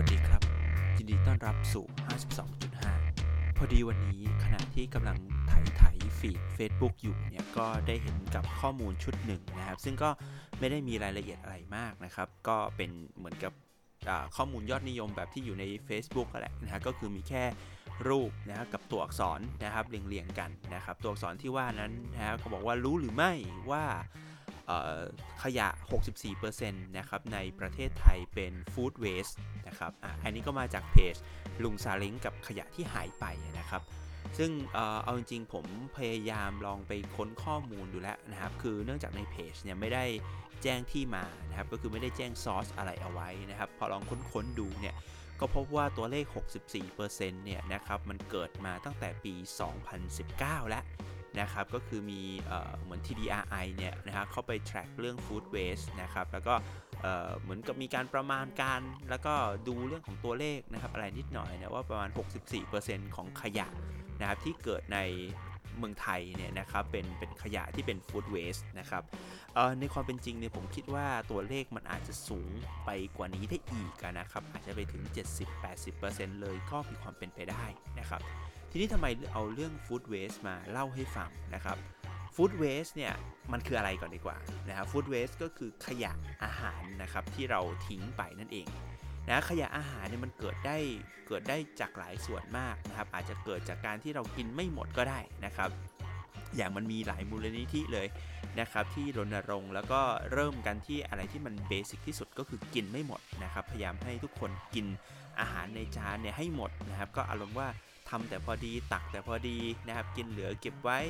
วัสดีครับ ยินดีต้อนรับสู่ 52.5 พอดีวันนี้ขณะที่กำลังไถ่ไถ่ฟีด Facebook อยู่เนี่ยก็ได้เห็นกับข้อมูลชุดหนึ่งนะครับ ซึ่งก็ไม่ได้มีรายละเอียดอะไรมากนะครับ ก็เป็นเหมือนกับข้อมูลยอดนิยมแบบที่อยู่ใน Facebook แหละนะฮะก็คือมีแค่รูปนะครับกับตัวอักษรนะครับเรียงๆกันนะครับ ตัวอักษรที่ว่านั้นนะฮะเขาบอกว่ารู้หรือไม่ว่าขยะ 64%นะครับในประเทศไทยเป็นฟู้ดเวสต์นะครับออันนี้ก็มาจากเพจลุงซาเล้งกับขยะที่หายไปนะครับ ซึ่งเอาจริงๆ ผมพยายามลองไปค้นข้อมูลดูแล้วนะครับ คือเนื่องจากในเพจเนี่ยไม่ได้แจ้งที่มานะครับ ก็คือไม่ได้แจ้งซอสอะไรเอาไว้นะครับ พอลองค้นๆดูเนี่ยก็พบว่าตัวเลข 64%เนี่ยนะครับ มันเกิดมาตั้งแต่ปี 2019 แล้ว นะครับก็คือมีเหมือน TDRI เนี่ยนะครับเข้าไป track เรื่อง food waste นะครับแล้วก็เหมือนกับมีการประมาณการแล้วก็ดูเรื่องของตัวเลขนะครับอะไรนิดหน่อยนะว่าประมาณ 64%ของขยะนะครับที่เกิดในเมืองไทยเนี่ยนะครับเป็นเป็นขยะที่เป็น food waste นะครับในความเป็นจริงเนี่ยผมคิดว่าตัวเลขมันอาจจะสูงไปกว่านี้ได้อีกนะครับอาจจะไปถึง 70-80%เลยก็มีความเป็นไปได้นะครับ ทีนี้ทำไมเอาเรื่องฟู้ดเวสต์มาเล่าให้ฟังนะครับฟู้ดเวสต์เนี่ยมันคืออะไรก่อนดีกว่านะครับฟู้ดเวสต์ก็คือขยะอาหารนะครับที่เราทิ้งไปนั่นเองนะขยะอาหารเนี่ยมันเกิดได้เกิดได้จากหลายส่วนมากนะครับอาจจะเกิดจากการที่เรากินไม่หมดก็ได้นะครับ อย่างมันมีหลายมูลนิธิเลยนะครับที่รณรงค์แล้วก็เริ่มกันที่อะไรที่มันเบสิกที่สุดก็คือกินไม่หมดนะครับพยายามให้ทุกคนกินอาหารในจานเนี่ยให้หมดนะครับก็อารมณ์ว่า ทำแต่พอดีตักแต่พอดีนะครับ กินเหลือเก็บไว้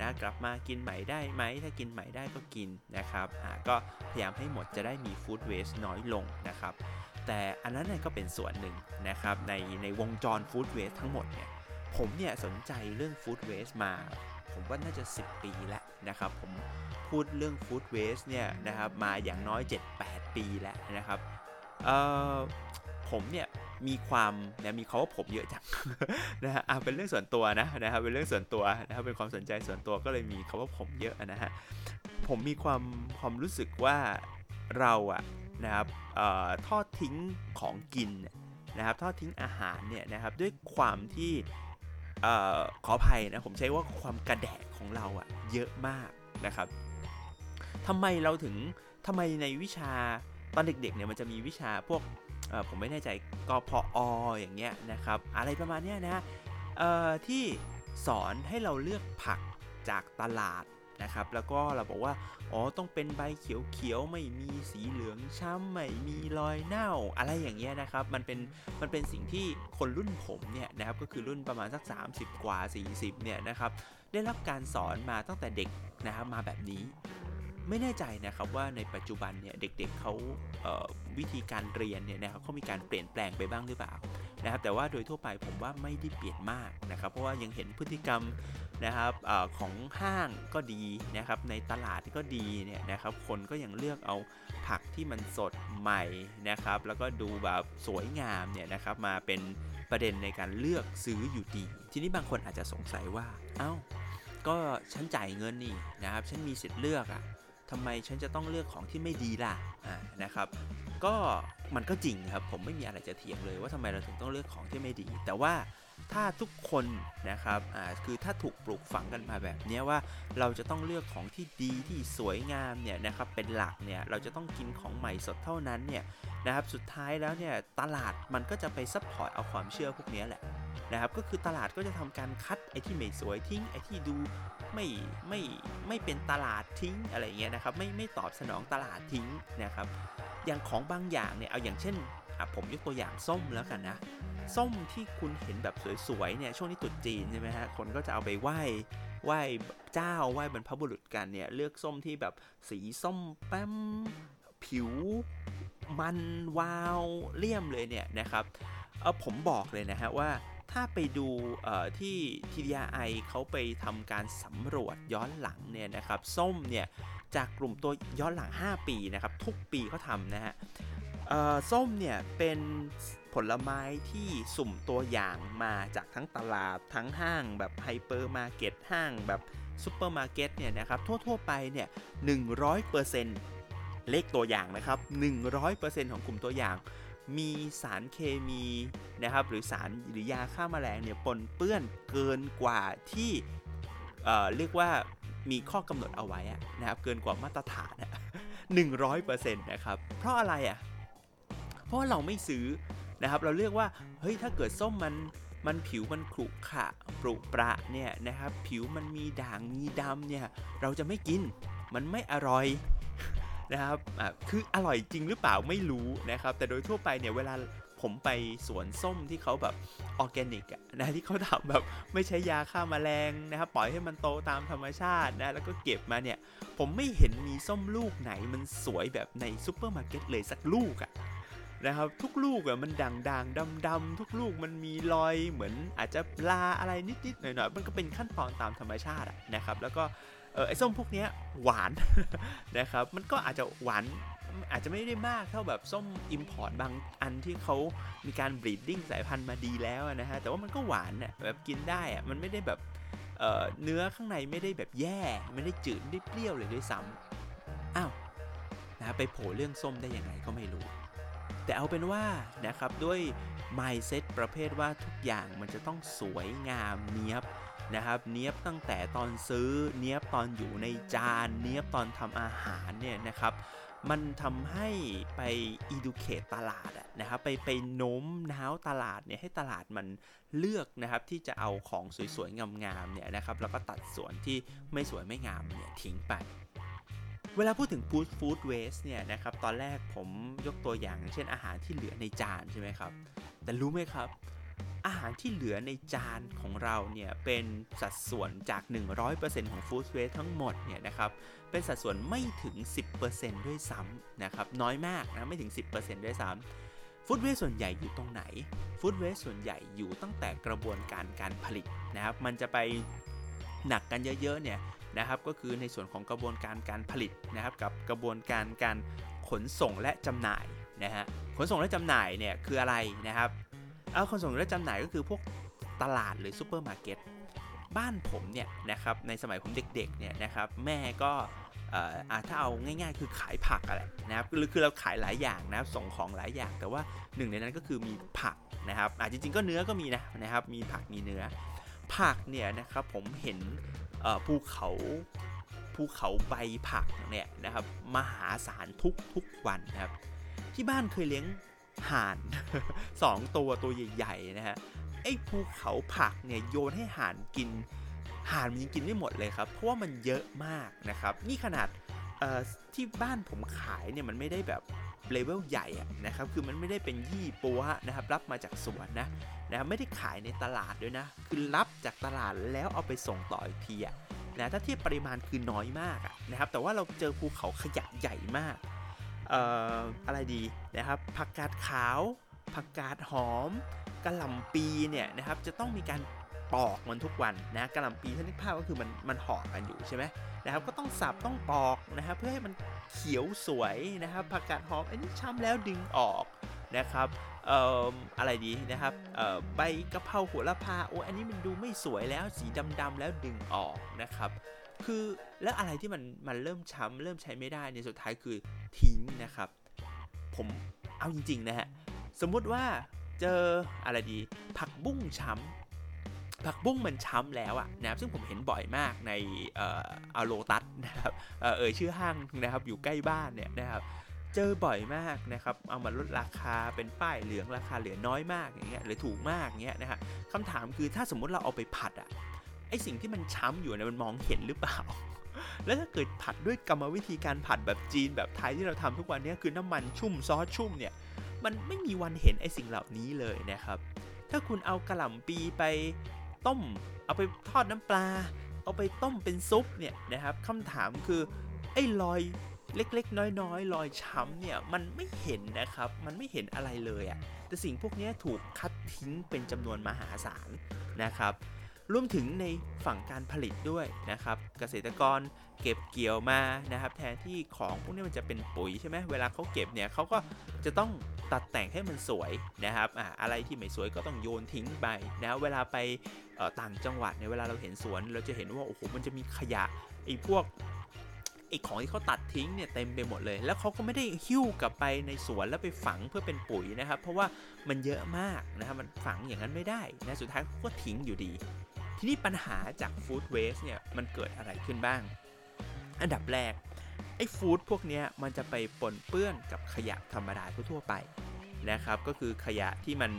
นะกลับมากินใหม่ได้ไหม ถ้ากินใหม่ได้ก็กินนะครับอ่าก็พยายามให้หมดจะได้มีฟู้ดเวสต์น้อยลงนะครับ แต่อันนั้นก็เป็นส่วนหนึ่งนะครับ ในในวงจรฟู้ดเวสต์ทั้งหมดเนี่ยผมเนี่ยสนใจเรื่องฟู้ดเวสต์มา ผมว่าน่าจะ 10 ปีแล้วนะครับ ผมพูดเรื่องฟู้ดเวสต์เนี่ยนะครับมาอย่างน้อย 7-8 ปีแล้วนะครับเอ่อ ผมเนี่ยมีความนะมีคาว่าผมเยอะจังนะฮะเป็นเรื่องส่วนตัวนะนะครับเป็นเรื่องส่วนตัวนะครับเป็นความสนใจส่วนตัวก็เลยมีคาว่าผมเยอะนะฮะผมมีความความรู้สึกว่าเราอะนะครับทอดทิ้งของกินนะครับทอดทิ้งอาหารเนี่ยนะครับด้วยความที่ขออภัยนะผมใช้ว่าความกระแดกของเราอะเยอะมากนะครับทำไมเราถึงทำไมในวิชาตอนเด็กๆเนี่ยมันจะมีวิชาพวก ผมไม่แน่ใจกพออย่างเงี้ยนะครับ อะไรประมาณเนี้ยนะที่สอนให้เราเลือกผักจากตลาดนะครับ แล้วก็เราบอกว่า อ๋อ ต้องเป็นใบเขียวๆ ไม่มีสีเหลืองช้ำ ไม่มีรอยเน่า อะไรอย่างเงี้ยนะครับ มันเป็น มันเป็นสิ่งที่คนรุ่นผมเนี่ยนะครับ ก็คือรุ่นประมาณสัก 30 กว่า 40 เนี่ยนะครับ ได้รับการสอนมาตั้งแต่เด็กนะครับ มาแบบนี้ ไม่แน่ใจนะครับว่าในปัจจุบันเนี่ยเด็กๆเเขาเวิธีการเรียนเนี่ยนะครับเขามีการเปลี่ยนแปลงไปบ้างหรือเปล่านะครับแต่ว่าโดยทั่วไปผมว่าไม่ได้เปลี่ยนมากนะครับ เพราะว่ายังเห็นพฤติกรรมนะครับอของห้างก็ดีนะครับ ในตลาดก็ดีเนี่ยนะครับคนก็ยังเลือกเอาผักที่มันสดใหม่นะครับ แล้วก็ดูแบบสวยงามเนี่ยนะครับมาเป็นประเด็นในการเลือกซื้ออยู่ดี ทีนี้บางคนอาจจะสงสัยว่าเอา้าก็ฉันจ่ายเงินนี่นะครับฉันมีสิทธิ์เลือกอะ ทำไมฉันจะต้องเลือกของที่ไม่ดีล่ะะนะครับ ก็มันก็จริงครับ ผมไม่มีอะไรจะเถียงเลยว่าทำไมเราถึงต้องเลือกของที่ไม่ดี แต่ว่าถ้าทุกคนนะครับอ่าคือถ้าถูกปลูกฝังกันมาแบบนี้ว่าเราจะต้องเลือกของที่ดีที่สวยงามเนี่ยนะครับเป็นหลักเนี่ยเราจะต้องกินของใหม่สดเท่านั้นเนี่ยนะครับสุดท้ายแล้วเนี่ยตลาดมันก็จะไป support เอาความเชื่อพวกนี้แหละ นะครับก็คือตลาดก็จะทำการคัดไอ้ที่ไม่สวยทิ้งไอ้ที่ดูไม่ไม่ไม่เป็นตลาดทิ้งอะไรเงี้ยนะครับไม่ไม่ตอบสนองตลาดทิ้งนะครับอย่างของบางอย่างเนี่ยเอาอย่างเช่นผมยกตัวอย่างส้มแล้วกันนะส้มที่คุณเห็นแบบสวยๆเนี่ยช่วงนี้ตรุษจีนใช่ไหมฮะคนก็จะเอาไปไหว้ไหว้เจ้าไหว้บรรพบุรุษกันเนี่ยเลือกส้มที่แบบสีส้มแป๊ดผิวมันวาวเลี่ยมเลยเนี่ยนะครับเออผมบอกเลยนะฮะว่า ถ้าไปดูที่ TDI เขาไปทำการสำรวจย้อนหลังเนี่ยนะครับส้มเนี่ยจากกลุ่มตัวย้อนหลัง 5 ปีนะครับทุกปีเขาทำนะฮะส้มเนี่ยเป็นผลไม้ที่สุ่มตัวอย่างมาจากทั้งตลาดทั้งห้างแบบไฮเปอร์มาร์เก็ตห้างแบบซูเปอร์มาร์เก็ตเนี่ยนะครับทั่ว ๆ ไปเนี่ย100%เลยตัวอย่างนะครับ 100%ของกลุ่มตัวอย่าง มีสารเคมีนะครับหรือสารหรือยาฆ่ามาแมลงเนี่ยปนเปื้อนเกินกว่าที่เอ่อเรียกว่ามีข้อกำหนดเอาไว้นะครับเกินกว่ามาตรฐานหนึ่งร้อยเปอร์เซ็นต์นะครับเพราะอะไรอะเพราะเราไม่ซื้อนะครับเราเรียกว่าเฮ้ยถ้าเกิดส้มมันมันผิวมันขรุขระปรุประเนี่ยนะครับผิวมันมีด่างมีดำเนี่ยเราจะไม่กินมันไม่อร่อย นะครับอะคืออร่อยจริงหรือเปล่าไม่รู้นะครับ แต่โดยทั่วไปเนี่ยเวลาผมไปสวนส้มที่เขาแบบออร์แกนิกนะที่เขาทำแบบไม่ใช้ยาฆ่ามาแมลงนะครับปล่อยให้มันโตตามธรรมชาตินะแล้วก็เก็บมาเนี่ย ผมไม่เห็นมีส้มลูกไหนมันสวยแบบในซูเปอร์มาร์เก็ตเลยสักลูกอะนะครับทุกลูกอะมันด่างด่างดำดำทุกลูกมันมีรอยเหมือนอาจจะปลาอะไรนิดๆหน่อยๆมันก็เป็นขั้นตอนตามธรรมชาติอะนะครับ แล้วก็ ไอส้มพวกนี้หวานนะครับมันก็อาจจะหวานอาจจะไม่ได้มากเท่าแบบส้ม import บางอันที่เขามีการ breeding สายพันธุ์มาดีแล้วนะฮะแต่ว่ามันก็หวานอะแบบกินได้อะมันไม่ได้แบบเนื้อข้างในไม่ได้แบบแย่ไม่ได้จืดไม่ได้เปรี้ยวเลยด้วยซ้ำอ้าวนะไปโผล่เรื่องส้มได้ยังไงก็ไม่รู้ แต่เอาเป็นว่านะครับด้วย mindset ประเภทว่าทุกอย่างมันจะต้องสวยงามเนียบ นะครับเนี้ยบตั้งแต่ตอนซื้อเนี้ยบตอนอยู่ในจานเนี้ยบตอนทำอาหารเนี่ยนะครับมันทำให้ไป educate ตลาดนะครับไปไปโน้มน้าวตลาดเนี่ยให้ตลาดมันเลือกนะครับที่จะเอาของสวยๆงามๆเนี่ยนะครับแล้วก็ตัดส่วนที่ไม่สวยไม่งามเนี่ยทิ้งไป เวลาพูดถึง food food waste เนี่ยนะครับตอนแรกผมยกตัวอย่างเช่นอาหารที่เหลือในจานใช่ไหมครับแต่รู้ไหมครับ อาหารที่เหลือในจานของเราเนี่ยเป็นสัดส่วนจาก 100%ของฟู้ดเวสทั้งหมดเนี่ยนะครับเป็นสัดส่วนไม่ถึง 10%ด้วยซ้ำนะครับน้อยมากนะไม่ถึง 10%ด้วยซ้ำฟู้ดเวสส่วนใหญ่อยู่ตรงไหน food waste ส่วนใหญ่อยู่ตั้งแต่กระบวนการการผลิตนะครับ มันจะไปหนักกันเยอะๆเนี่ยนะครับ ก็คือในส่วนของกระบวนการการผลิตนะครับ กับกระบวนการการขนส่งและจำหน่ายนะฮะ ขนส่งและจำหน่ายเนี่ยคืออะไรนะครับ ไอขนส่งและจำหน่ายก็คือพวกตลาดหรือซูเปอร์มาร์เก็ตบ้านผมเนี่ยนะครับในสมัยผมเด็กๆเนี่ยนะครับแม่ก็ถ้าเอาง่ายๆ คือขายผักอะไรนะครับหรือคือเราขายหลายอย่างนะส่งของหลายอย่าง แต่ว่าหนึ่งในนั้นก็คือมีผักนะครับอาจริงๆก็เนื้อก็มีนะนะครับมีผักมีเนื้อ ผักเนี่ยนะครับผมเห็นภูเขาภูเขาใบผักเนี่ยนะครับมหาศาลทุกทุกวันนะครับที่บ้านเคยเลี้ยง ห่านสองตัวตัวใหญ่ๆนะฮะไอ้ภูเขาผักเนี่ยโยนให้ห่านกินห่านมันยังกินไม่หมดเลยครับ เพราะว่ามันเยอะมากนะครับ นี่ขนาดที่บ้านผมขายเนี่ยมันไม่ได้แบบเลเวลใหญ่นะครับ คือมันไม่ได้เป็นยี่ปัวนะครับ รับมาจากสวนนะนะไม่ได้ขายในตลาดด้วยนะ คือรับจากตลาดแล้วเอาไปส่งต่ออีกทีนะถ้าเทียบปริมาณคือน้อยมากนะครับ แต่ว่าเราเจอภูเขาขยะใหญ่มาก อะไรดีนะครับผักกาดขาวผักกาดหอมกระหล่ำปีเนี่ยนะครับจะต้องมีการปอกมันทุกวันนะกระหล่ำปีท่านึกภาพก็คือมันมันห่อกันอยู่ใช่ไหมนะครับก็ต้องสับต้องปอกนะครับเพื่อให้มันเขียวสวยนะครับผักกาดหอมอันนี้ช้ำแล้วดึงออกนะครับเอ่ออะไรดีนะครับเอ่อใบกะเพราหัวละพาโอ้อันนี้มันดูไม่สวยแล้วสีดำๆแล้วดึงออกนะครับ คือแล้วอะไรที่มันมันเริ่มช้ำเริ่มใช้ไม่ได้ในสุดท้ายคือทิ้งนะครับ ผมเอาจริงๆนะฮะสมมุติว่าเจออะไรดี ผักบุ้งช้ำผักบุ้งมันช้ำแล้วอะนะครับซึ่งผมเห็นบ่อยมากในเอ่ออาโลตัสนะครับเอ่ยชื่อห้างนะครับอยู่ใกล้บ้านเนี่ยนะครับเจอบ่อยมากนะครับ เอามาลดราคาเป็นป้ายเหลืองราคาเหลือน้อยมากอย่างเงี้ยหรือถูกมากเงี้ยนะฮะคำถามคือถ้าสมมติเราเอาไปผัดอะ ไอสิ่งที่มันช้ำอยู่เนี่ยมันมองเห็นหรือเปล่า แล้วถ้าเกิดผัดด้วยกรรมวิธีการผัดแบบจีนแบบไทยที่เราทำทุกวันนี้คือน้ำมันชุ่มซอสชุ่มเนี่ยมันไม่มีวันเห็นไอสิ่งเหล่านี้เลยนะครับ ถ้าคุณเอากระหล่ำปีไปต้ม เอาไปทอดน้ำปลา เอาไปต้มเป็นซุปเนี่ยนะครับคำถามคือไอ้รอยเล็กๆ น้อยๆรอยช้ำเนี่ยมันไม่เห็นนะครับ มันไม่เห็นอะไรเลยอะ่ะแต่สิ่งพวกนี้ถูกคัดทิ้งเป็นจำนวนมหาศาลนะครับ รวมถึงในฝั่งการผลิตด้วยนะครับ เกษตรกรเก็บเกี่ยวมานะครับ แทนที่ของพวกนี้มันจะเป็นปุ๋ยใช่ไหมเวลาเขาเก็บเนี่ยเขาก็จะต้องตัดแต่งให้มันสวยนะครับอ่าอะไรที่ไม่สวยก็ต้องโยนทิ้งไปนะเวลาไปต่างจังหวัดในเวลาเราเห็นสวน เราจะเห็นว่าโอ้โหมันจะมีขยะไอ้พวกไอ้ของที่เขาตัดทิ้งเนี่ยเต็มไปหมดเลย แล้วเขาก็ไม่ได้หิ้วกลับไปในสวนแล้วไปฝังเพื่อเป็นปุ๋ยนะครับ เพราะว่ามันเยอะมากนะครับมันฝังอย่างนั้นไม่ได้นะสุดท้ายก็ทิ้งอยู่ดี ทีนี้ปัญหาจากฟู้ดเวสเนี่ยมันเกิดอะไรขึ้นบ้าง อันดับแรกไอ้ฟู้ดพวกนี้มันจะไปปนเปื้อนกับขยะธรรมดาทั่วไปนะครับ ก็คือขยะที่มัน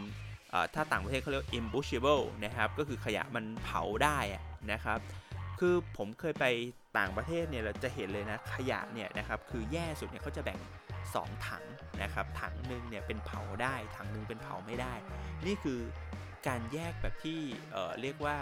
ถ้าต่างประเทศเขาเรียก imbushable นะครับ ก็คือขยะมันเผาได้นะครับ คือผมเคยไปต่างประเทศเนี่ยเราจะเห็นเลยนะขยะเนี่ยนะครับคือแย่สุดเนี่ยเขาจะแบ่ง 2 ถังนะครับถังหนึ่งเนี่ยเป็นเผาได้ถังหนึ่งเป็นเผาไม่ได้ นี่คือ การแยกแบบที่เรียกว่า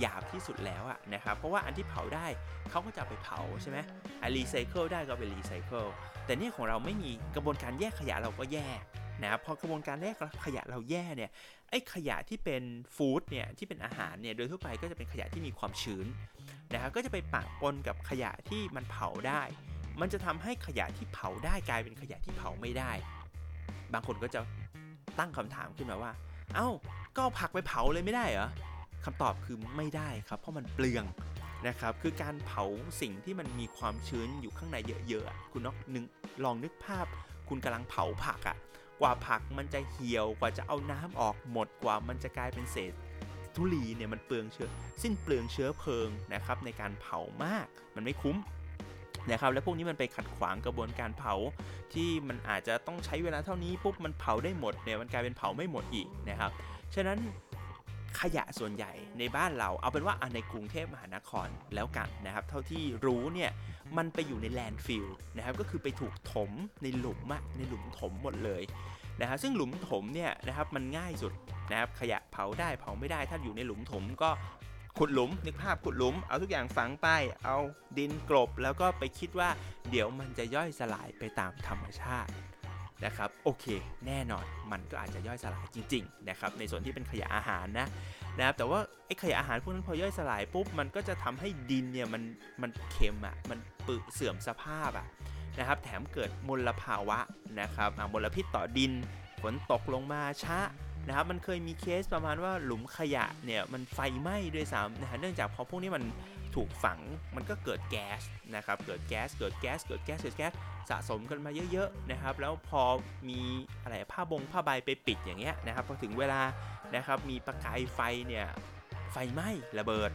หยาบที่สุดแล้วอะนะครับ เพราะว่าอันที่เผาได้เขาก็จะไปเผาใช่ไหมไอรีไซเคิลได้ก็ไปรีไซเคิลแต่เนี่ยของเราไม่มีกระบวนการแยกขยะเราก็แย่นะพอกระบวนการแยกขยะเราแย่เนี่ยไอ้ขยะที่เป็น food เนี่ยที่เป็นอาหารเนี่ยโดยทั่วไปก็จะเป็นขยะที่มีความชื้นนะครับก็จะไปปะปนกับขยะที่มันเผาได้ มันจะทำให้ขยะที่เผาได้กลายเป็นขยะที่เผาไม่ได้ บางคนก็จะตั้งคำถามขึ้นมาว่า เอา้า ก็ผักไปเผาเลยไม่ได้เหรอคำตอบคือไม่ได้ครับ เพราะมันเปลืองนะครับ คือการเผาสิ่งที่มันมีความชื้นอยู่ข้างในเยอะๆ คุณนอกนึงลองนึกภาพ คุณกำลังเผาผักอะ่ะ กว่าผักมันจะเหี่ยว กว่าจะเอาน้ำออกหมด กว่ามันจะกลายเป็นเศษทุลีเนี่ยมันเปลืองเชื้อ สิ้นเปลืองเชื้อเพลิงนะครับในการเผามาก มันไม่คุ้มนะครับและพวกนี้มันไปขัดขวางกระบวนการเผาที่มันอาจจะต้องใช้เวลาเท่านี้ปุ๊บมันเผาได้หมดเนี่ยมันกลายเป็นเผาไม่หมดอีกนะครับ ฉะนั้นขยะส่วนใหญ่ในบ้านเราเอาเป็นว่าในกรุงเทพมหานครแล้วกันนะครับ เท่าที่รู้เนี่ยมันไปอยู่ในแลนด์ฟิลนะครับก็คือไปถูกถมในหลุมอะในหลุมถมหมดเลยนะฮะซึ่งหลุมถมเนี่ยนะครับมันง่ายสุดนะครับขยะเผาได้เผาไม่ได้ถ้าอยู่ในหลุมถมก็ขุดหลุมนึกภาพขุดหลุม เอาทุกอย่างฝังไปเอาดินกลบ แล้วก็ไปคิดว่าเดี๋ยวมันจะย่อยสลายไปตามธรรมชาติ นะครับโอเค แน่นอนมันก็อาจจะย่อยสลายจริงๆนะครับในส่วนที่เป็นขยะอาหารนะนะครับแต่ว่าไอ้ขยะอาหารพวกนั้นพอย่อยสลายปุ๊บมันก็จะทำให้ดินเนี่ยมันมันเค็มอะ่ะมันปึเสื่อมสภาพอะ่ะนะครับแถมเกิดมลภาวะนะครับมลพิษต่อดินฝนตกลงมาช้านะครับมันเคยมีเคสประมาณว่าหลุมขยะเนี่ยมันไฟไหม้ด้วยซ้ำนะฮะเนื่องจากพอพวกนี้มันถูกฝังมันก็เกิดแก๊สนะครับเกิดแก๊สเกิดแก๊สเกิดแก๊สเกิดแก๊ส สะสมกันมาเยอะๆนะครับ แล้วพอมีอะไรผ้าบงผ้าใบไปปิดอย่างเงี้ยนะครับพอถึงเวลานะครับมีประกายไฟเนี่ยไฟไหม้ระเบิด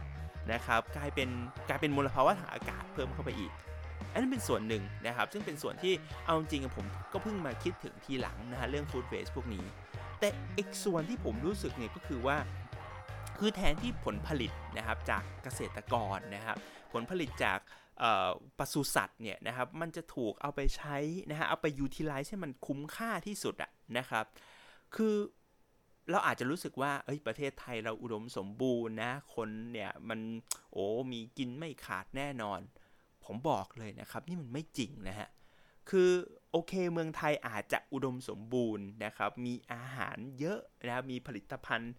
นะครับ กลายเป็นกลายเป็นมลภาวะทางอากาศเพิ่มเข้าไปอีก อันนั้นเป็นส่วนหนึ่งนะครับ ซึ่งเป็นส่วนที่เอาจริงๆผมก็เพิ่งมาคิดถึงทีหลังนะฮะเรื่องฟู้ดเวสพวกนี้ แต่อีกส่วนที่ผมรู้สึกเนี่ยก็คือว่าคือแทนที่ผลผลิตนะครับจากเกษตรกรนะครับ ผลผลิตจาก ปศุสัตว์เนี่ยนะครับมันจะถูกเอาไปใช้นะฮะเอาไปยูทิลไลซ์ให้มันคุ้มค่าที่สุดอะนะครับคือเราอาจจะรู้สึกว่าเอ้ยประเทศไทยเราอุดมสมบูรณ์นะ คนเนี่ยมันโอ้มีกินไม่ขาดแน่นอน ผมบอกเลยนะครับ นี่มันไม่จริงนะฮะคือ โอเคเมืองไทยอาจจะอุดมสมบูรณ์นะครับ มีอาหารเยอะนะมีผลิตภัณฑ์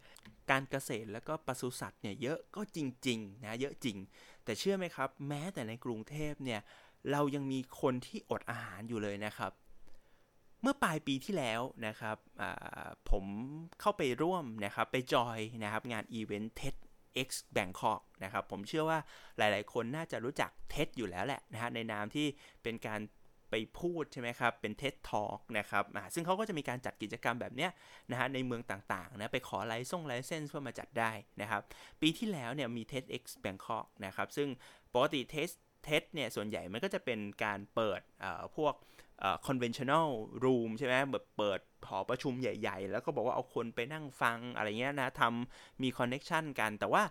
การเกษตรแล้วก็ปศุสัตว์เนี่ยเยอะก็จริงๆนะเยอะจริง แต่เชื่อไหมครับ แม้แต่ในกรุงเทพเนี่ยเรายังมีคนที่อดอาหารอยู่เลยนะครับ เมื่อปลายปีที่แล้วนะครับผมเข้าไปร่วมนะครับไปจอยนะครับงานอีเวนต์เท็ด X Bangkok นะครับผมเชื่อว่าหลายๆ คนน่าจะรู้จัก TED อยู่แล้วแหละนะฮะในนามที่เป็นการ ไปพูดใช่ไหมครับ เป็น TED Talk นะครับซึ่งเขาก็จะมีการจัดกิจกรรมแบบเนี้ยนะฮะในเมืองต่างๆนะไปขอ license ส่ง license เพื่อมาจัดได้นะครับ ปีที่แล้วเนี่ยมี TEDx Bangkok นะครับซึ่งปกติเทสเท็เนี่ยส่วนใหญ่มันก็จะเป็นการเปิดพวก conventional room ใช่ไหมแบบเปิดหอประชุมใหญ่ ๆ แล้วก็บอกว่าเอาคนไปนั่งฟังอะไรเงี้ยนะทำมี connection กัน แต่ว่า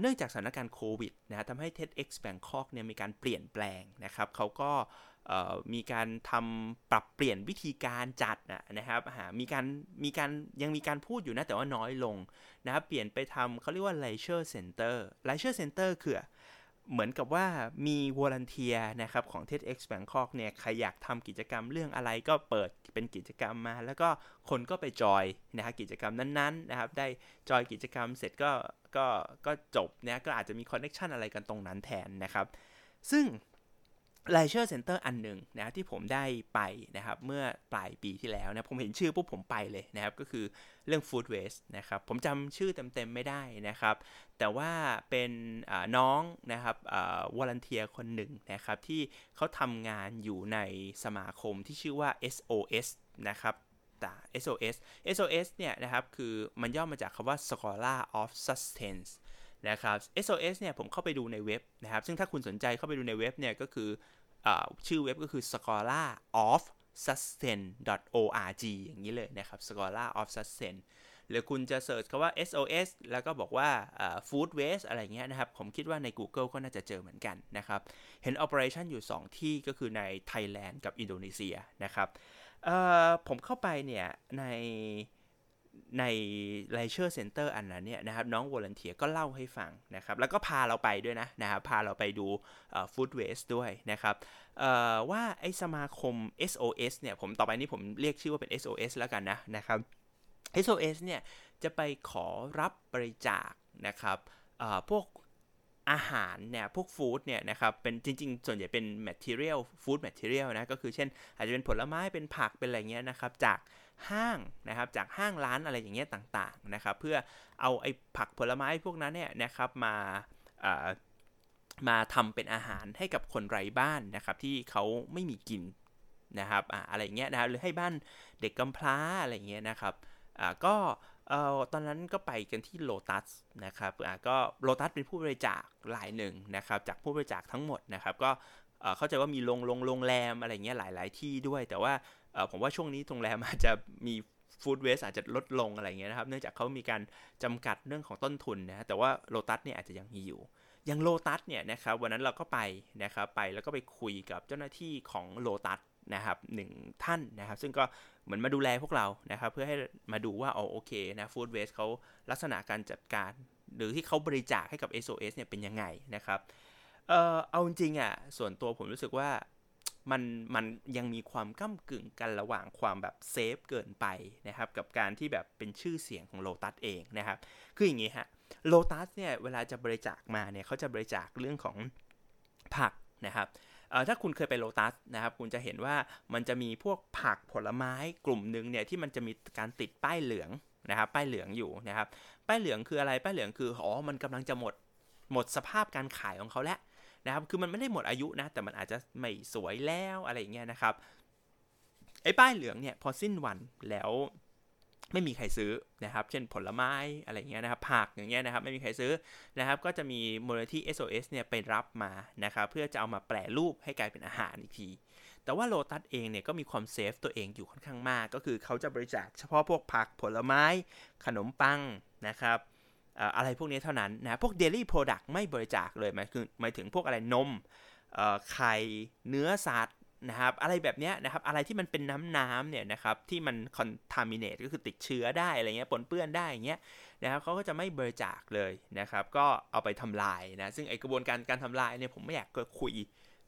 เนื่องจากสถานการณ์โควิดนะทำให้ TEDx Bangkok เนี่ยมีการเปลี่ยนแปลงนะครับเขาก็ มีการทำปรับเปลี่ยนวิธีการจัดนะครับมีการมีการยังมีการพูดอยู่นะแต่ว่าน้อยลงนะครับเปลี่ยนไปทำเขาเรียกว่า Leisure Center Leisure Center คือเหมือนกับว่ามี volunteer นะครับของ TEDx Bangkok เนี่ยใครอยากทำกิจกรรมเรื่องอะไรก็เปิดเป็นกิจกรรมมา แล้วก็คนก็ไปจอยนะฮะกิจกรรมนั้นๆนะครับได้จอยกิจกรรมเสร็จก็ก็ก็จบเนี่ยก็อาจจะมี connection อะไรกันตรงนั้นแทนนะครับ ซึ่ง Leisure Center อันหนึ่งนะที่ผมได้ไปนะครับเมื่อปลายปีที่แล้วนะผมเห็นชื่อปุ๊บผมไปเลยนะครับก็คือเรื่อง Food Waste นะครับผมจำชื่อเต็มๆไม่ได้นะครับ แต่ว่าเป็นน้องนะครับ volunteer คนหนึ่งนะครับที่เขาทำงานอยู่ในสมาคมที่ชื่อว่า SOS นะครับต่ SOS SOS เนี่ยนะครับคือมันย่อมาจากคำว่า Scholar of Sustenance นะครับ SOS เนี่ยผมเข้าไปดูในเว็บนะครับ ซึ่งถ้าคุณสนใจเข้าไปดูในเว็บเนี่ยก็คือ ชื่อเว็บก็คือ scholar of sustain org อย่างนี้เลยนะครับ scholar of sustain หรือคุณจะเสิร์ชคำว่า SOS แล้วก็บอกว่า food waste อะไรเงี้ยนะครับ ผมคิดว่าใน Google ก็น่าจะเจอเหมือนกันนะครับ เห็น operation อยู่ 2 ที่ก็คือในไทยแลนด์กับอินโดนีเซียนะครับผมเข้าไปเนี่ยใน ใน Leisure Center อันนั้นเนี่ยนะครับน้อง volunteer ก็เล่าให้ฟังนะครับแล้วก็พาเราไปด้วยนะนะครับพาเราไปดู food waste ด้วยนะครับว่าไอสมาคม SOS เนี่ยผมต่อไปนี้ผมเรียกชื่อว่าเป็น SOS แล้วกันนะนะครับ SOS เนี่ยจะไปขอรับบริจาคนะครับพวก อาหารเนี่ยพวกฟู้ดเนี่ยนะครับเป็นจริง ๆ ส่วนใหญ่เป็น material food material นะก็คือเช่น อาจจะเป็นผลไม้เป็นผักเป็นอะไรเงี้ยนะครับจากห้างนะครับจากห้างร้านอะไรอย่างเงี้ยต่างๆนะครับเพื่อเอาไอ้ผักผลไม้พวกนั้นเนี่ยนะครับมามาทำเป็นอาหารให้กับคนไร้บ้านนะครับที่เขาไม่มีกินนะครับอะอะไรเงี้ยนะครับหรือให้บ้านเด็กกำพร้าอะไรเงี้ยนะครับก็ เอ่อตอนนั้นก็ไปกันที่โลตัสนะครับอ่าก็โลตัสเป็นผู้บริจาครายหนึ่งนะครับ จากผู้บริจาคทั้งหมดนะครับ ก็เข้าใจว่ามีโรงโรงโรงแรมอะไรเงี้ยหลาย ๆ ที่ด้วย แต่ว่าผมว่าช่วงนี้โรงแรมอาจจะมี food waste อาจจะลดลงอะไรเงี้ยนะครับ เนื่องจากเขามีการจำกัดเรื่องของต้นทุนนะแต่ว่าโลตัสเนี่ยอาจจะยังมีอยู่อย่างโลตัสเนี่ยนะครับวันนั้นเราก็ไปนะครับไปแล้วก็ไปคุยกับเจ้าหน้าที่ของโลตัส นะครับหนึ่งท่านนะครับ ซึ่งก็เหมือนมาดูแลพวกเรานะครับ เพื่อให้มาดูว่าอ๋อโอเคนะ food waste เขาลักษณะการจัดการ หรือที่เขาบริจาคให้กับ SOS เนี่ยเป็นยังไงนะครับเออเอาจริงอะส่วนตัวผมรู้สึกว่ามันมันยังมีความก้ำกึ่งกันระหว่างความแบบ safe เกินไปนะครับ กับการที่แบบเป็นชื่อเสียงของโลตัสเองนะครับ คืออย่างนี้ฮะโลตัสเนี่ยเวลาจะบริจาคมาเนี่ยเขาจะบริจาคเรื่องของผักนะครับ ถ้าคุณเคยไปโลตัสนะครับ คุณจะเห็นว่ามันจะมีพวกผักผลไม้กลุ่มหนึ่งเนี่ยที่มันจะมีการติดป้ายเหลืองนะครับ ป้ายเหลืองอยู่นะครับ ป้ายเหลืองคืออะไร ป้ายเหลืองคือ อ๋อ มันกำลังจะหมด หมดสภาพการขายของเขาแล้วนะครับ คือมันไม่ได้หมดอายุนะ แต่มันอาจจะไม่สวยแล้วอะไรเงี้ยนะครับ ไอ้ป้ายเหลืองเนี่ยพอสิ้นวันแล้ว ไม่มีใครซื้อนะครับ เช่นผลไม้อะไรเงี้ยนะครับ ผักอย่างเงี้ยนะครับ ไม่มีใครซื้อนะครับ ก็จะมีมูลนิธิ SOS เนี่ยไปรับมานะครับ เพื่อจะเอามาแปรรูปให้กลายเป็นอาหารอีกที แต่ว่าโลตัสเองเนี่ยก็มีความ safe ตัวเองอยู่ค่อนข้างมาก ก็คือเขาจะบริจาคเฉพาะพวกผักผลไม้ ขนมปังนะครับอะไรพวกนี้เท่านั้นนะ พวก dairy product ไม่บริจาคเลยหมายคือหมายถึงพวกอะไรนมไข่เนื้อสัตว์ นะครับอะไรแบบนี้นะครับอะไรที่มันเป็นน้ำน้ำเนี่ยนะครับที่มัน contaminate ก็คือติดเชื้อได้อะไรเงี้ยปนเปื้อนได้อย่างเงี้ยนะครับเขาก็จะไม่บริจาคเลยนะครับก็เอาไปทำลายนะซึ่งไอกระบวนการการทำลายเนี่ยผมไม่อยากคุย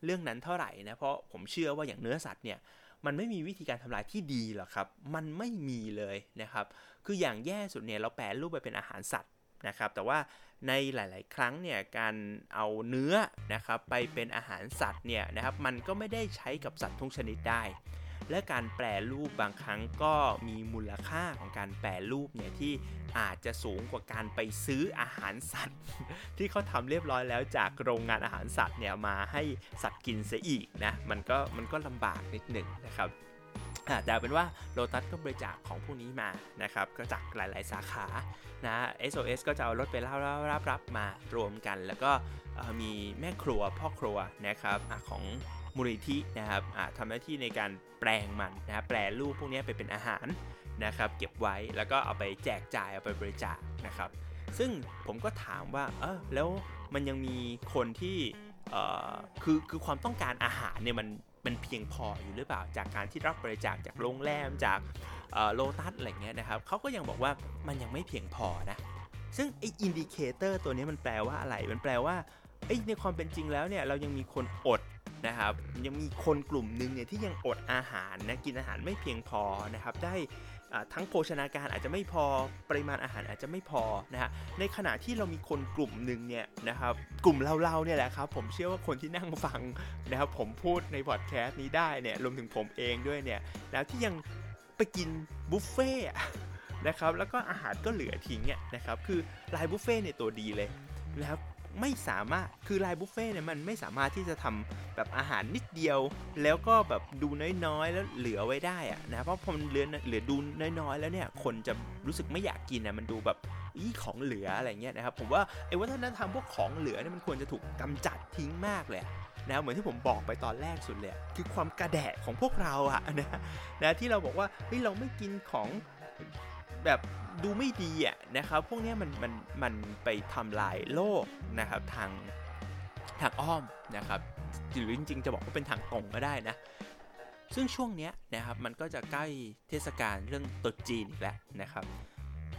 เรื่องนั้นเท่าไหร่นะเพราะผมเชื่อว่าอย่างเนื้อสัตว์เนี่ยมันไม่มีวิธีการทำลายที่ดีหรอกครับ มันไม่มีเลยนะครับ คืออย่างแย่สุดเนี่ยเราแปลรูปไปเป็นอาหารสัตว์นะครับ แต่ว่า ในหลาย ๆ ครั้งเนี่ยการเอาเนื้อนะครับไปเป็นอาหารสัตว์เนี่ยนะครับมันก็ไม่ได้ใช้กับสัตว์ทุกชนิดได้ และการแปรรูปบางครั้งก็มีมูลค่าของการแปรรูปเนี่ยที่อาจจะสูงกว่าการไปซื้ออาหารสัตว์ ที่เขาทำเรียบร้อยแล้วจากโรงงานอาหารสัตว์เนี่ยมาให้สัตว์กินเสียอีกนะมันก็มันก็ลำบากนิดหนึ่งนะครับ แต่เป็นว่าโลตัสก็บริจาคของพวกนี้มานะครับก็จากหลาย ๆ สาขานะ SOS ก็จะเอารถไปรับรับรับมารวมกัน แล้วก็มีแม่ครัวพ่อครัวนะครับอของมูลนิธินะครับทำหน้าที่ในการแปลงมันนะแปรรูปพวกนี้ไปเป็นอาหารนะครับ เก็บไว้แล้วก็เอาไปแจกจ่ายเอาไปบริจาคนะครับ ซึ่งผมก็ถามว่าเออแล้วมันยังมีคนที่คือคือความต้องการอาหารเนี่ยมัน มันเพียงพออยู่หรือเปล่า จากการที่รับบริจาคจากโรงแรมจากโลตัสอะไรเงี้ยนะครับเขาก็ยังบอกว่ามันยังไม่เพียงพอนะ ซึ่งไอ indicator ตัวนี้มันแปลว่าอะไร มันแปลว่าไอในความเป็นจริงแล้วเนี่ยเรายังมีคนอดนะครับยังมีคนกลุ่มหนึ่งเนี่ยที่ยังอดอาหารนะกินอาหารไม่เพียงพอนะครับได้ ทั้งโภชนาการอาจจะไม่พอปริมาณอาหารอาจจะไม่พอนะฮะในขณะที่เรามีคนกลุ่มหนึ่งเนี่ยนะครับกลุ่มเราๆเนี่ยแหละครับผมเชื่อว่าคนที่นั่งฟังนะครับผมพูดในพอดแคสต์นี้ได้เนี่ยรวมถึงผมเองด้วยเนี่ยแล้วที่ยังไปกินบุฟเฟ่นะครับแล้วก็อาหารก็เหลือทิ้งเนี่ยนะครับคือลายบุฟเฟ่เนี่ยตัวดีเลยนะครับ ไม่สามารถคือลายบุฟเฟ่เนี่ยมันไม่สามารถที่จะทำแบบอาหารนิดเดียว แล้วก็แบบดูน้อยๆ แล้วเหลือไว้ได้อะนะเพราะพอมันเหลือเหลือดูน้อยๆ แล้วเนี่ยคนจะรู้สึกไม่อยากกินนะมันดูแบบอีของเหลืออะไรเงี้ยนะครับผมว่าไอ้วัฒนธรรมพวกของเหลือเนี่ยมันควรจะถูกกำจัดทิ้งมากเลยนะเหมือนที่ผมบอกไปตอนแรกสุดเลยคือความกระแดะของพวกเราอะนะนะที่เราบอกว่าเฮ้ยเราไม่กินของ แบบดูไม่ดีอะนะครับ พวกนี้มันมันมันไปทำลายโลกนะครับทางทางอ้อมนะครับหรือจริงๆจะบอกว่าเป็นทางตรงก็ได้นะ ซึ่งช่วงเนี้ยนะครับมันก็จะใกล้เทศกาลเรื่องตรุษจีนอีกแล้วนะครับ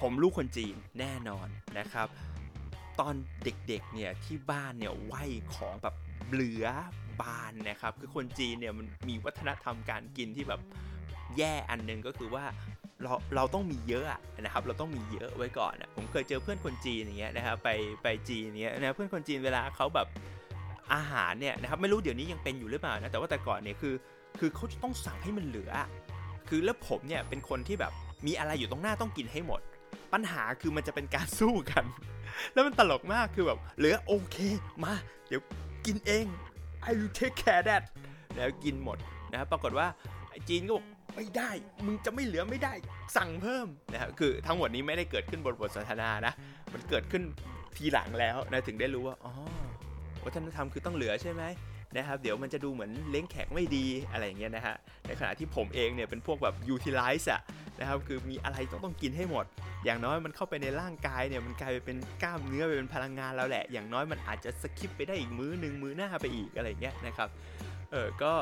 ผมลูกคนจีนแน่นอนนะครับ ตอนเด็กๆเนี่ยที่บ้านเนี่ยไหวของแบบเหลือบานนะครับ คือคนจีนเนี่ยมันมีวัฒนธรรมการกินที่แบบแย่อันนึงก็คือว่า เราเราต้องมีเยอะนะครับเราต้องมีเยอะไว้ก่อนนะผมเคยเจอเพื่อนคนจีนอย่างเงี้ยนะครับไปไปจีนเนี้ยนะเพื่อนคนจีนเวลาเขาแบบอาหารเนี่ยนะครับไม่รู้เดี๋ยวนี้ยังเป็นอยู่หรือเปล่านะแต่ว่าแต่ก่อนเนี่ยคือคือเขาจะต้องสั่งให้มันเหลือ คือแล้วผมเนี่ยเป็นคนที่แบบมีอะไรอยู่ตรงหน้าต้องกินให้หมด ปัญหาคือมันจะเป็นการสู้กัน แล้วมันตลกมากคือแบบเหลือโอเคมาเดี๋ยวกินเอง I will take care that แล้วกินหมดนะครับปรากฏว่าจีนก็บอก ไม่ได้ มึงจะไม่เหลือไม่ได้ สั่งเพิ่มนะครับคือทั้งหมดนี้ไม่ได้เกิดขึ้นบนบทสนทนานะ มันเกิดขึ้นทีหลังแล้วนะถึงได้รู้ว่าอ๋อวัฒนธรรมคือต้องเหลือใช่ไหมนะครับเดี๋ยวมันจะดูเหมือนเล้งแขกไม่ดีอะไรอย่างเงี้ยนะฮะในขณะที่ผมเองเนี่ยเป็นพวกแบบ utilize อะนะครับคือมีอะไรต้องต้องกินให้หมด อย่างน้อยมันเข้าไปในร่างกายเนี่ยมันกลายไปเป็นกล้ามเนื้อไปเป็นพลังงานแล้วแหละ อย่างน้อยมันอาจจะสคิปไปได้อีกมื้อหนึ่งมื้อหน้าไปอีกอะไรเงี้ยนะครับเออก็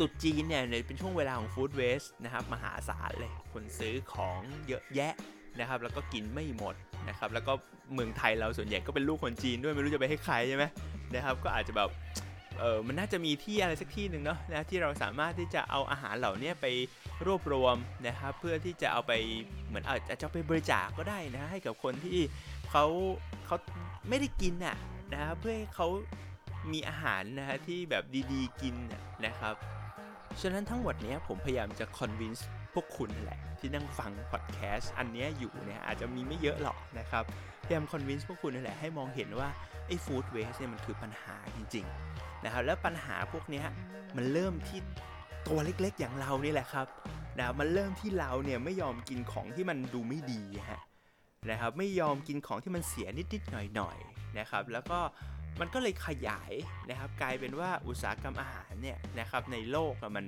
ตุดจีนเนี่ยเป็นช่วงเวลาของฟู้ดเวสต์นะครับมหาศาลเลยคนซื้อของเยอะแยะนะครับแล้วก็กินไม่หมดนะครับแล้วก็เมืองไทยเราส่วนใหญ่ก็เป็นลูกคนจีนด้วยไม่รู้จะไปให้ใครใช่ไหมนะครับก็อาจจะแบบเออมันน่าจะมีที่อะไรสักที่หนึ่งเนาะนะที่เราสามารถที่จะเอาอาหารเหล่านี้ไปรวบรวมนะครับเพื่อที่จะเอาไปเหมือนอาจจะไปบริจาคก็ได้นะให้กับคนที่เขาเขาไม่ได้กินน่ะนะครับเพื่อให้เขามีอาหารนะฮะที่แบบดีๆกินนะครับ ฉะนั้นทั้งหมดนี้ผมพยายามจะ convince พวกคุณแหละ ที่นั่งฟังพอดแคสต์อันนี้อยู่เนี่ยอาจจะมีไม่เยอะหรอกนะครับ พยายาม convince พวกคุณนั่นแหละให้มองเห็นว่าไอ้ food waste เนี่ยมันคือปัญหาจริงๆนะครับแล้วปัญหาพวกนี้มันเริ่มที่ตัวเล็กๆอย่างเรานี่แหละครับนะมันเริ่มที่เราเนี่ยไม่ยอมกินของที่มันดูไม่ดีฮะนะครับไม่ยอมกินของที่มันเสียนิดๆหน่อยๆนะครับแล้วก็ มันก็เลยขยายนะครับกลายเป็นว่าอุตสาหกรรมอาหารเนี่ยนะครับในโลกมัน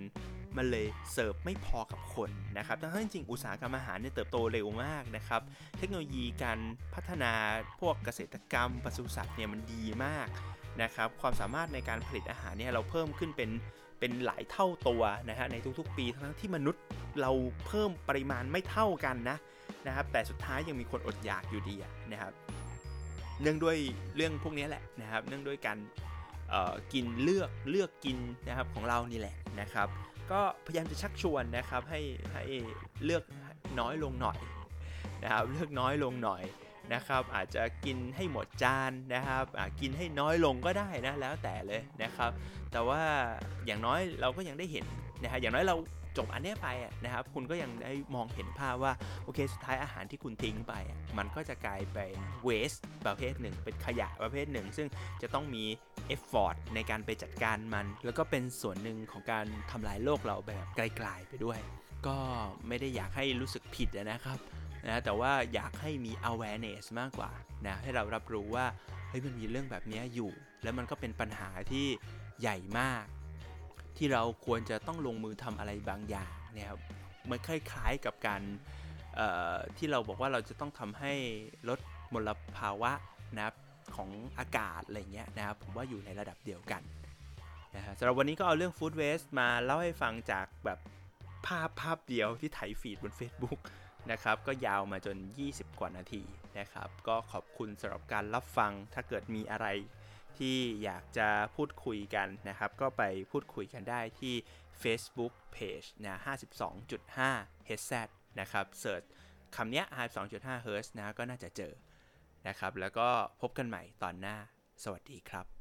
มันเลยเสิร์ฟไม่พอกับคนนะครับทั้งที่จริงอุตสาหกรรมอาหารเนี่ยเติบโตเร็วมากนะครับ เทคโนโลยีการพัฒนาพวกเกษตรกรรมปศุสัตว์เนี่ยมันดีมากนะครับ ความสามารถในการผลิตอาหารเนี่ยเราเพิ่มขึ้นเป็นเป็นหลายเท่าตัวนะฮะในทุกๆ ปีทั้งที่มนุษย์เราเพิ่มปริมาณไม่เท่ากันนะนะครับ แต่สุดท้ายยังมีคนอดอยากอยู่ดีนะครับ เนื่องด้วยเรื่องพวกนี้แหละนะครับเนื่องด้วยการกินเลือกเลือกกินนะครับของเรานี่แหละนะครับ ก็พยายามจะชักชวนนะครับให้ให้เลือกน้อยลงหน่อยนะครับเลือกน้อยลงหน่อยนะครับอาจจะกินให้หมดจานนะครับกินให้น้อยลงก็ได้นะแล้วแต่เลยนะครับ แต่ว่าอย่างน้อยเราก็ยังได้เห็นนะฮะอย่างน้อยเรา จบอันนี้ไปนะครับ คุณก็ยังได้มองเห็นภาพว่า โอเค สุดท้ายอาหารที่คุณทิ้งไป มันก็จะกลายเป็น waste ประเภทหนึ่ง เป็นขยะประเภทหนึ่ง ซึ่งจะต้องมี effort ในการไปจัดการมัน แล้วก็เป็นส่วนหนึ่งของการทำลายโลกเราแบบไกลๆไปด้วย ก็ไม่ได้อยากให้รู้สึกผิดนะครับนะแต่ว่าอยากให้มี awareness มากกว่านะให้เรารับรู้ว่าเฮ้ยมันมีเรื่องแบบนี้อยู่ แล้วมันก็เป็นปัญหาที่ใหญ่มาก ที่เราควรจะต้องลงมือทำอะไรบางอย่างเนี่ยครับมันคล้ายๆกับการที่เราบอกว่าเราจะต้องทำให้ลดมลภาวะนะครับของอากาศอะไรเงี้ยนะครับผมว่าอยู่ในระดับเดียวกันนะฮะสำหรับวันนี้ก็เอาเรื่องฟู้ดเวสต์มาเล่าให้ฟังจากแบบภาพภาพเดียวที่ไถฟีดบน Facebook นะครับก็ยาวมาจน 20 กว่านาทีนะครับ ก็ขอบคุณสำหรับการรับฟังถ้าเกิดมีอะไร ที่อยากจะพูดคุยกันนะครับ ก็ไปพูดคุยกันได้ที่ Facebook Page นะ52.5 HZ นะครับเสิร์ชคำนี้52.5 Hz นะก็น่าจะเจอนะครับ แล้วก็พบกันใหม่ตอนหน้า สวัสดีครับ